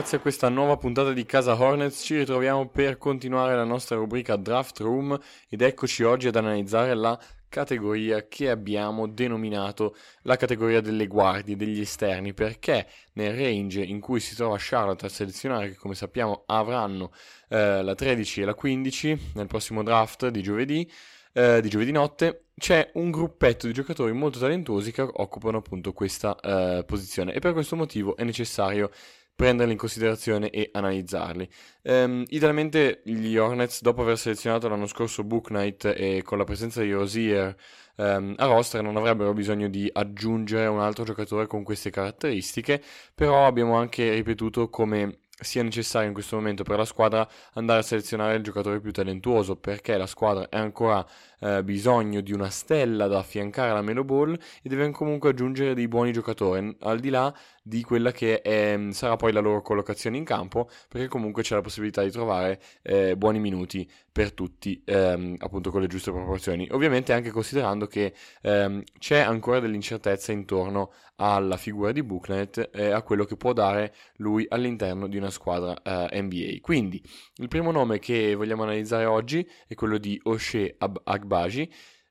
ragazzi a questa nuova puntata di Casa Hornets, ci ritroviamo per continuare la nostra rubrica Draft Room ed eccoci oggi ad analizzare la categoria che abbiamo denominato la categoria delle guardie, degli esterni, perché nel range in cui si trova Charlotte a selezionare, che come sappiamo avranno eh, la 13 e la 15 nel prossimo draft di giovedì, eh, di giovedì notte, c'è un gruppetto di giocatori molto talentuosi che occupano appunto questa eh, posizione e per questo motivo è necessario prenderli in considerazione e analizzarli. Um, idealmente gli Hornets, dopo aver selezionato l'anno scorso Book Knight e con la presenza di Rosier um, a roster, non avrebbero bisogno di aggiungere un altro giocatore con queste caratteristiche, però abbiamo anche ripetuto come sia necessario in questo momento per la squadra andare a selezionare il giocatore più talentuoso perché la squadra ha ancora eh, bisogno di una stella da affiancare alla Melo Ball e deve comunque aggiungere dei buoni giocatori al di là di quella che è, sarà poi la loro collocazione in campo perché comunque c'è la possibilità di trovare eh, buoni minuti per tutti ehm, appunto con le giuste proporzioni ovviamente anche considerando che ehm, c'è ancora dell'incertezza intorno alla figura di Booknet e a quello che può dare lui all'interno di una squadra eh, NBA. Quindi il primo nome che vogliamo analizzare oggi è quello di Oshe Ab- Agbaji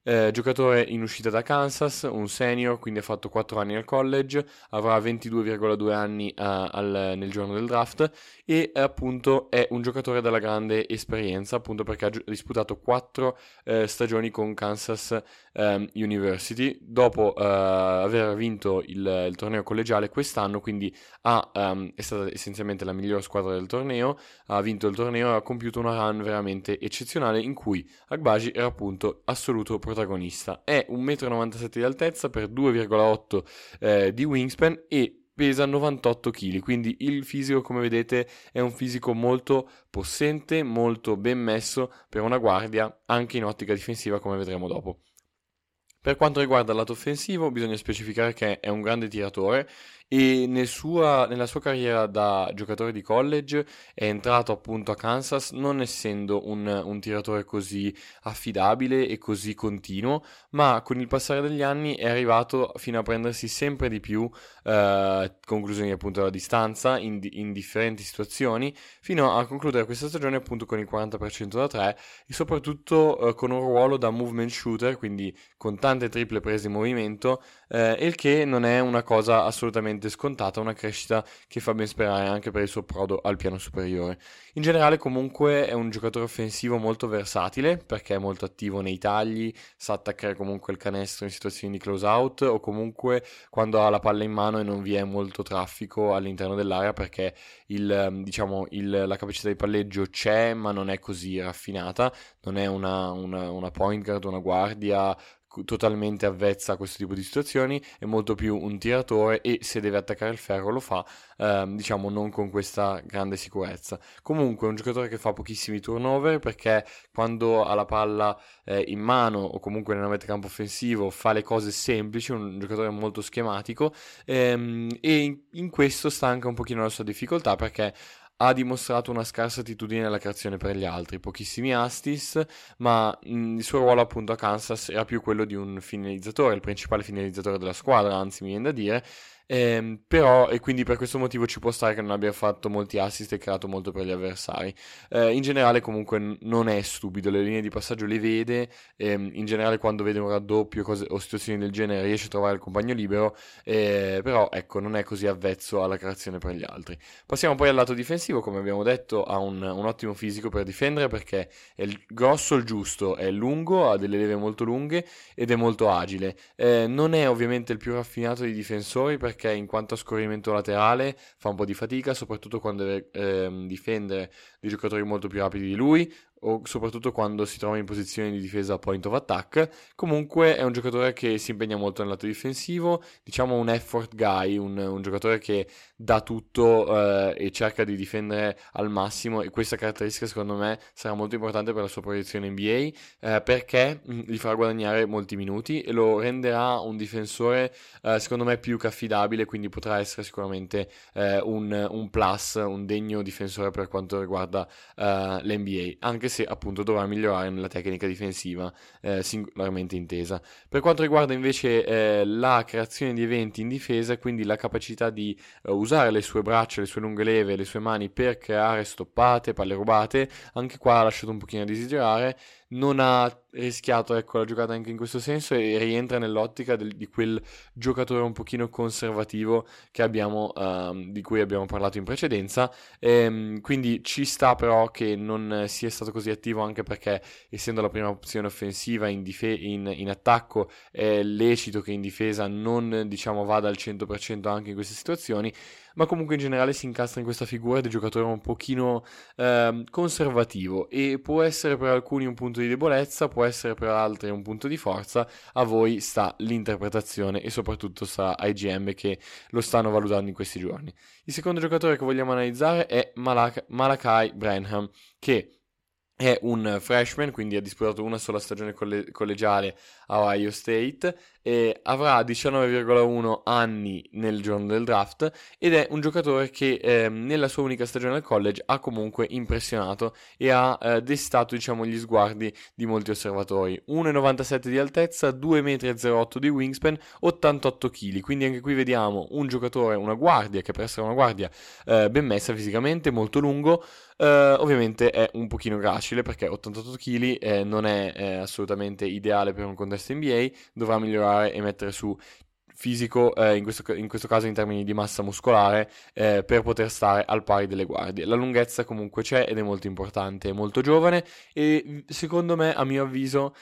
eh, giocatore in uscita da Kansas, un senior, quindi ha fatto 4 anni al college, avrà 22,2 anni uh, al, nel giorno del draft e appunto è un giocatore dalla grande esperienza, appunto perché ha disputato 4 eh, stagioni con Kansas um, University, dopo uh, aver vinto il, il, torneo collegiale quest'anno, quindi ha, um, è stata essenzialmente la migliore squadra del torneo, ha vinto il torneo e ha compiuto una run veramente eccezionale in cui Agbaji era appunto assoluto protagonista protagonista. È 1,97 m di altezza per 2,8 eh, di wingspan e pesa 98 kg, quindi il fisico come vedete è un fisico molto possente, molto ben messo per una guardia anche in ottica difensiva come vedremo dopo. Per quanto riguarda il lato offensivo bisogna specificare che è un grande tiratore e nel sua, nella sua carriera da giocatore di college è entrato appunto a Kansas non essendo un, un tiratore così affidabile e così continuo, ma con il passare degli anni è arrivato fino a prendersi sempre di più eh, conclusioni appunto alla distanza in, in, differenti situazioni, fino a concludere questa stagione appunto con il 40% da 3 e soprattutto eh, con un ruolo da movement shooter, quindi con tante triple prese in movimento, eh, il che non è una cosa assolutamente scontata, una crescita che fa ben sperare anche per il suo prodo al piano superiore. In generale comunque è un giocatore offensivo molto versatile perché è molto attivo nei tagli, sa attaccare comunque il canestro in situazioni di close out o comunque quando ha la palla in mano e non vi è molto traffico all'interno dell'area perché il, diciamo, il, la capacità di palleggio c'è ma non è così raffinata, non è una, una, una point guard, una guardia totalmente avvezza a questo tipo di situazioni, è molto più un tiratore e se deve attaccare il ferro lo fa, ehm, diciamo non con questa grande sicurezza. Comunque è un giocatore che fa pochissimi turnover perché quando ha la palla eh, in mano o comunque nella metacampo offensivo fa le cose semplici, un giocatore molto schematico ehm, e in questo sta anche un pochino la sua difficoltà perché ha dimostrato una scarsa attitudine alla creazione per gli altri, pochissimi astis, ma mh, il suo ruolo appunto a Kansas era più quello di un finalizzatore, il principale finalizzatore della squadra, anzi mi viene da dire, eh, però, e quindi per questo motivo ci può stare che non abbia fatto molti assist e creato molto per gli avversari. Eh, in generale, comunque, n- non è stupido, le linee di passaggio le vede. Ehm, in generale, quando vede un raddoppio cose, o situazioni del genere, riesce a trovare il compagno libero. Eh, però, ecco, non è così avvezzo alla creazione per gli altri. Passiamo poi al lato difensivo, come abbiamo detto, ha un, un ottimo fisico per difendere perché è il grosso il giusto, è lungo, ha delle leve molto lunghe ed è molto agile. Eh, non è ovviamente il più raffinato dei difensori perché perché in quanto a scorrimento laterale fa un po' di fatica, soprattutto quando deve ehm, difendere dei giocatori molto più rapidi di lui, o soprattutto quando si trova in posizione di difesa point of attack. Comunque è un giocatore che si impegna molto nel lato difensivo, diciamo un effort guy, un, un giocatore che dà tutto eh, e cerca di difendere al massimo e questa caratteristica secondo me sarà molto importante per la sua proiezione NBA eh, perché mm, gli farà guadagnare molti minuti e lo renderà un difensore eh, secondo me più che affidabile, quindi potrà essere sicuramente eh, un, un, plus, un degno difensore per quanto riguarda eh, l'NBA, anche se appunto dovrà migliorare nella tecnica difensiva eh, singolarmente intesa. Per quanto riguarda invece eh, la creazione di eventi in difesa, quindi la capacità di eh, usare le sue braccia, le sue lunghe leve, le sue mani per creare stoppate, palle rubate, anche qua ha lasciato un pochino a desiderare non ha rischiato ecco, la giocata anche in questo senso e rientra nell'ottica del, di quel giocatore un pochino conservativo abbiamo, uh, di cui abbiamo parlato in precedenza. E, ehm, quindi ci sta però che non sia stato così attivo anche perché essendo la prima opzione offensiva in, dife- in, in attacco è lecito che in difesa non diciamo, vada al 100% anche in queste situazioni ma comunque in generale si incastra in questa figura del giocatore un pochino eh, conservativo e può essere per alcuni un punto di debolezza, può essere per altri un punto di forza, a voi sta l'interpretazione e soprattutto sta ai GM che lo stanno valutando in questi giorni. Il secondo giocatore che vogliamo analizzare è Malak- Malakai Branham, che è un freshman, quindi ha disputato una sola stagione coll- collegiale a Ohio State e avrà 19,1 anni nel giorno del draft ed è un giocatore che eh, nella sua unica stagione al college ha comunque impressionato e ha eh, destato diciamo, gli sguardi di molti osservatori. 1,97 di altezza, 2,08 m di wingspan, 88 kg, quindi anche qui vediamo un giocatore, una guardia che per essere una guardia eh, ben messa fisicamente, molto lungo, Uh, ovviamente è un pochino gracile perché 88 kg eh, non è eh, assolutamente ideale per un contesto NBA, dovrà migliorare e mettere su fisico, eh, in, questo, in, questo, caso in termini di massa muscolare, eh, per poter stare al pari delle guardie. La lunghezza comunque c'è ed è molto importante, è molto giovane e secondo me, a mio avviso,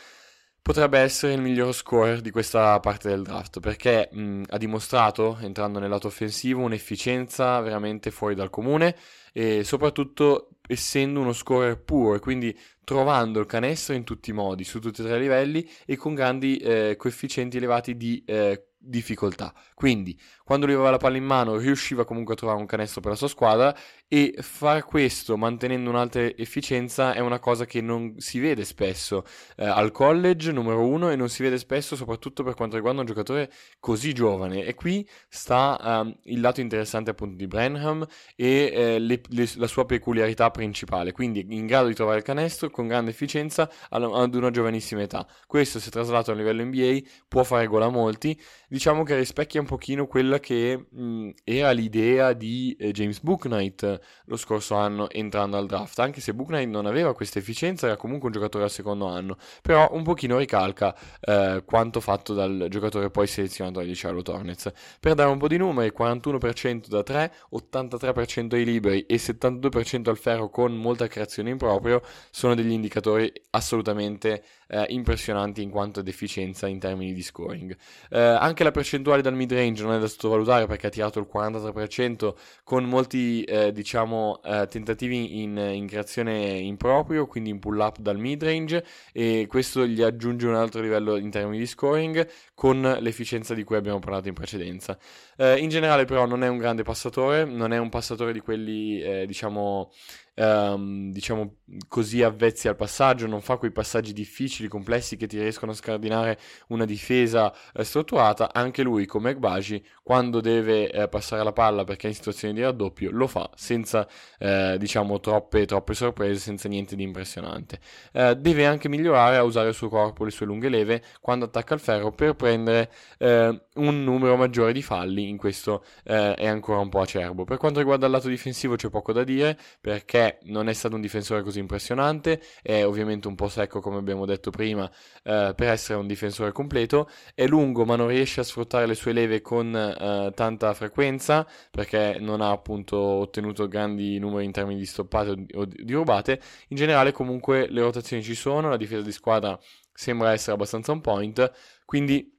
potrebbe essere il miglior scorer di questa parte del draft perché mh, ha dimostrato, entrando nel lato offensivo, un'efficienza veramente fuori dal comune e soprattutto essendo uno scorer puro e quindi trovando il canestro in tutti i modi, su tutti e tre i livelli e con grandi eh, coefficienti elevati di eh, difficoltà. Quindi, quando lui aveva la palla in mano, riusciva comunque a trovare un canestro per la sua squadra e far questo mantenendo un'alta efficienza è una cosa che non si vede spesso eh, al college, numero uno, e non si vede spesso soprattutto per quanto riguarda un giocatore così giovane. E qui sta um, il lato interessante appunto di Branham e eh, le, le, la sua peculiarità principale, quindi in grado di trovare il canestro con grande efficienza ad una giovanissima età. Questo è traslato a livello NBA, può fare gol a molti diciamo che rispecchia un pochino quella che mh, era l'idea di eh, James Booknight lo scorso anno entrando al draft, anche se Booknight non aveva questa efficienza, era comunque un giocatore al secondo anno, però un pochino ricalca eh, quanto fatto dal giocatore poi selezionato dagli Charlotte Hornets. Per dare un po' di numeri, 41% da 3, 83% ai liberi e 72% al ferro con molta creazione in proprio sono degli indicatori assolutamente eh, impressionanti in quanto ad efficienza in termini di scoring. Eh, anche la percentuale dal mid range non è da sottovalutare perché ha tirato il 43% con molti eh, diciamo eh, tentativi in, in, creazione in proprio, quindi in pull up dal mid range e questo gli aggiunge un altro livello in termini di scoring con l'efficienza di cui abbiamo parlato in precedenza. Eh, in generale però non è un grande passatore, non è un passatore di quelli eh, diciamo ehm, diciamo così avvezzi al passaggio, non fa quei passaggi difficili, complessi che ti riescono a scardinare una difesa eh, strutturata, anche lui come Egbaji quando deve eh, passare la palla perché è in situazione di raddoppio lo fa senza eh, diciamo troppe, troppe sorprese, senza niente di impressionante. Eh, deve anche migliorare a usare il suo corpo, le sue lunghe leve quando attacca il ferro per prendere eh, un numero maggiore di falli, in questo eh, è ancora un po' acerbo. Per quanto riguarda il lato difensivo c'è poco da dire perché non è stato un difensore così impressionante, è ovviamente un po' secco come abbiamo detto prima eh, per essere un difensore completo, è lungo ma non riesce a sfruttare le sue leve con eh, tanta frequenza perché non ha appunto ottenuto grandi numeri in termini di stoppate o di rubate, in generale comunque le rotazioni ci sono, la difesa di squadra sembra essere abbastanza on point, quindi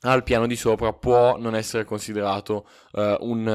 al piano di sopra può non essere considerato uh, un,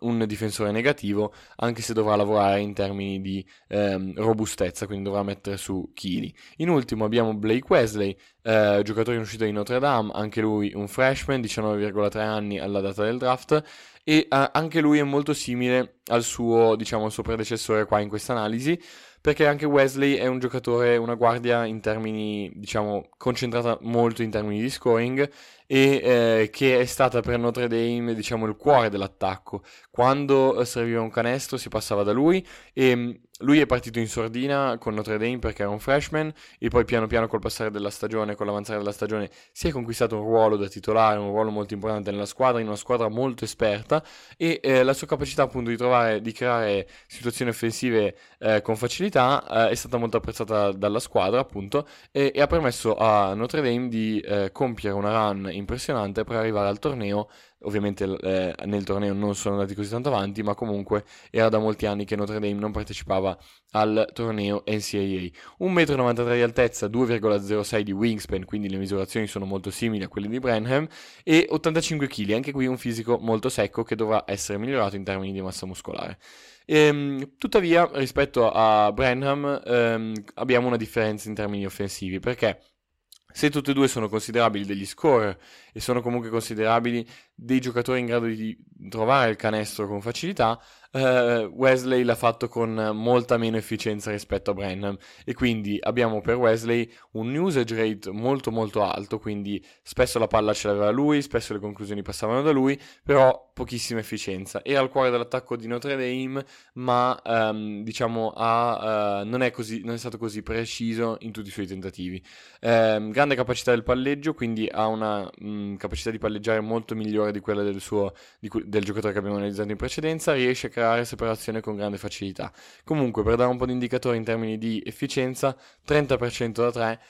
uh, un, difensore negativo, anche se dovrà lavorare in termini di um, robustezza, quindi dovrà mettere su chili. In ultimo abbiamo Blake Wesley, uh, giocatore in uscita di Notre Dame, anche lui un freshman, 19,3 anni alla data del draft, e anche lui è molto simile al suo, diciamo, al suo predecessore qua in questa analisi perché anche Wesley è un giocatore, una guardia in termini, diciamo, concentrata molto in termini di scoring e eh, che è stata per Notre Dame, diciamo, il cuore dell'attacco. Quando serviva un canestro si passava da lui e lui è partito in sordina con Notre Dame perché era un freshman e poi piano piano col passare della stagione, con l'avanzare della stagione, si è conquistato un ruolo da titolare, un ruolo molto importante nella squadra, in una squadra molto esperta e eh, la sua capacità appunto di trovare, di creare situazioni offensive eh, con facilità eh, è stata molto apprezzata dalla squadra appunto e, e ha permesso a Notre Dame di eh, compiere una run impressionante per arrivare al torneo Ovviamente eh, nel torneo non sono andati così tanto avanti, ma comunque era da molti anni che Notre Dame non partecipava al torneo NCAA. 1,93 m di altezza, 2,06 di wingspan, quindi le misurazioni sono molto simili a quelle di Branham, e 85 kg, anche qui un fisico molto secco che dovrà essere migliorato in termini di massa muscolare. Ehm, tuttavia, rispetto a Branham, ehm, abbiamo una differenza in termini offensivi, perché se tutti e due sono considerabili degli scorer e sono comunque considerabili dei giocatori in grado di trovare il canestro con facilità, eh, Wesley l'ha fatto con molta meno efficienza rispetto a Brenham e quindi abbiamo per Wesley un usage rate molto molto alto, quindi spesso la palla ce l'aveva lui, spesso le conclusioni passavano da lui, però pochissima efficienza. Era al cuore dell'attacco di Notre Dame, ma ehm, diciamo ha, uh, non, è così, non, è stato così preciso in tutti i suoi tentativi. Eh, grande capacità del palleggio, quindi ha una mm, capacità di palleggiare molto migliore di quella del, suo, di, del giocatore che abbiamo analizzato in precedenza, riesce a creare separazione con grande facilità. Comunque, per dare un po' di indicatori in termini di efficienza, 30% da 3,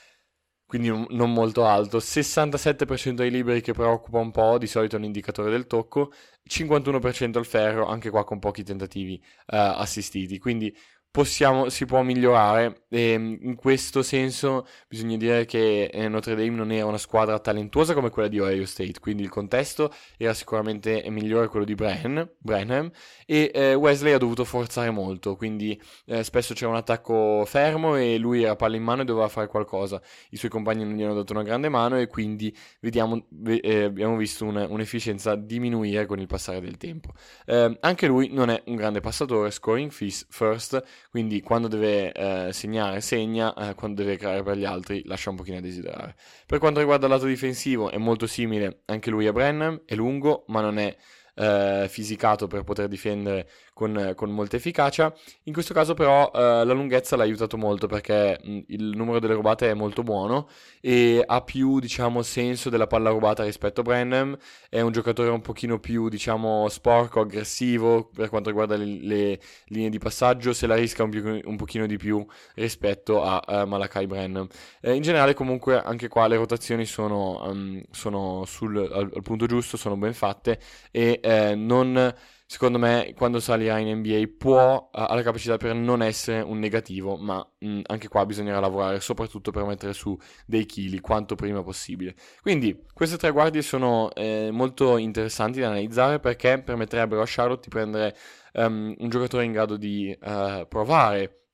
quindi non molto alto, 67% dei liberi che preoccupa un po', di solito è un indicatore del tocco, 51% al ferro, anche qua con pochi tentativi uh, assistiti, quindi possiamo, si può migliorare e in questo senso bisogna dire che eh, Notre Dame non era una squadra talentuosa come quella di Ohio State, quindi il contesto era sicuramente migliore quello di Brenham, Brenham e eh, Wesley ha dovuto forzare molto, quindi eh, spesso c'era un attacco fermo e lui era palla in mano e doveva fare qualcosa, i suoi compagni non gli hanno dato una grande mano e quindi vediamo, eh, abbiamo visto un, un'efficienza diminuire con il passare del tempo. Eh, anche lui non è un grande passatore, scoring first, quindi quando deve eh, segnare segna, eh, quando deve creare per gli altri lascia un pochino a desiderare. Per quanto riguarda il lato difensivo è molto simile anche lui a Brennan, è lungo ma non è eh, fisicato per poter difendere con, con, molta efficacia. In questo caso però eh, la lunghezza l'ha aiutato molto perché mh, il numero delle rubate è molto buono e ha più diciamo senso della palla rubata rispetto a Brenham, è un giocatore un pochino più diciamo sporco, aggressivo per quanto riguarda le, le linee di passaggio, se la risca un, più, un pochino di più rispetto a, a Malakai Brenham. Eh, in generale comunque anche qua le rotazioni sono, um, sono sul, al, al, punto giusto, sono ben fatte e eh, non secondo me, quando salirà in NBA, può, ha la capacità per non essere un negativo, ma mh, anche qua bisognerà lavorare, soprattutto per mettere su dei chili quanto prima possibile. Quindi, queste tre guardie sono eh, molto interessanti da analizzare perché permetterebbero a Charlotte di prendere um, un giocatore in grado di uh, provare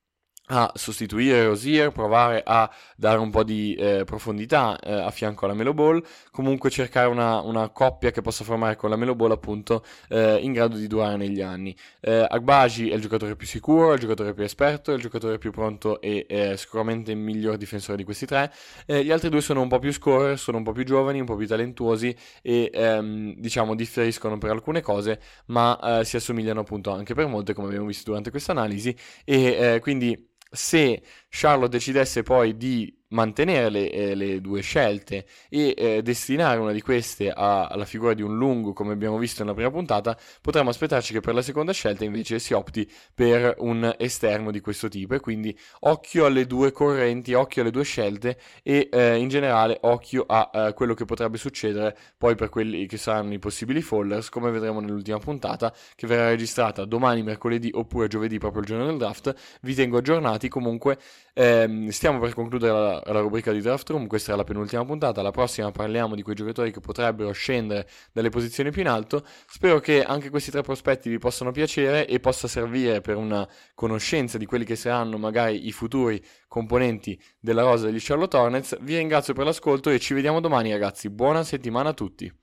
a sostituire Rosier, provare a dare un po' di eh, profondità eh, a fianco alla Melo Ball, comunque cercare una, una, coppia che possa formare con la Melo Ball appunto eh, in grado di durare negli anni. Eh, Agbaji è il giocatore più sicuro, è il giocatore più esperto, è il giocatore più pronto e è sicuramente il miglior difensore di questi tre. Eh, gli altri due sono un po' più scorer, sono un po' più giovani, un po' più talentuosi e ehm, diciamo differiscono per alcune cose, ma eh, si assomigliano appunto anche per molte come abbiamo visto durante questa analisi e quindi se Charlotte decidesse poi di mantenere le, eh, le due scelte e eh, destinare una di queste a, alla figura di un lungo, come abbiamo visto nella prima puntata, potremmo aspettarci che per la seconda scelta invece si opti per un esterno di questo tipo. E quindi occhio alle due correnti, occhio alle due scelte e eh, in generale occhio a eh, quello che potrebbe succedere poi per quelli che saranno i possibili fallers, come vedremo nell'ultima puntata, che verrà registrata domani, mercoledì oppure giovedì, proprio il giorno del draft. Vi tengo aggiornati comunque. Ehm, stiamo per concludere la, la rubrica di Draft Room, questa è la penultima puntata, la prossima parliamo di quei giocatori che potrebbero scendere dalle posizioni più in alto. Spero che anche questi tre prospetti vi possano piacere e possa servire per una conoscenza di quelli che saranno magari i futuri componenti della rosa degli Charlotte Hornets. Vi ringrazio per l'ascolto e ci vediamo domani ragazzi, buona settimana a tutti.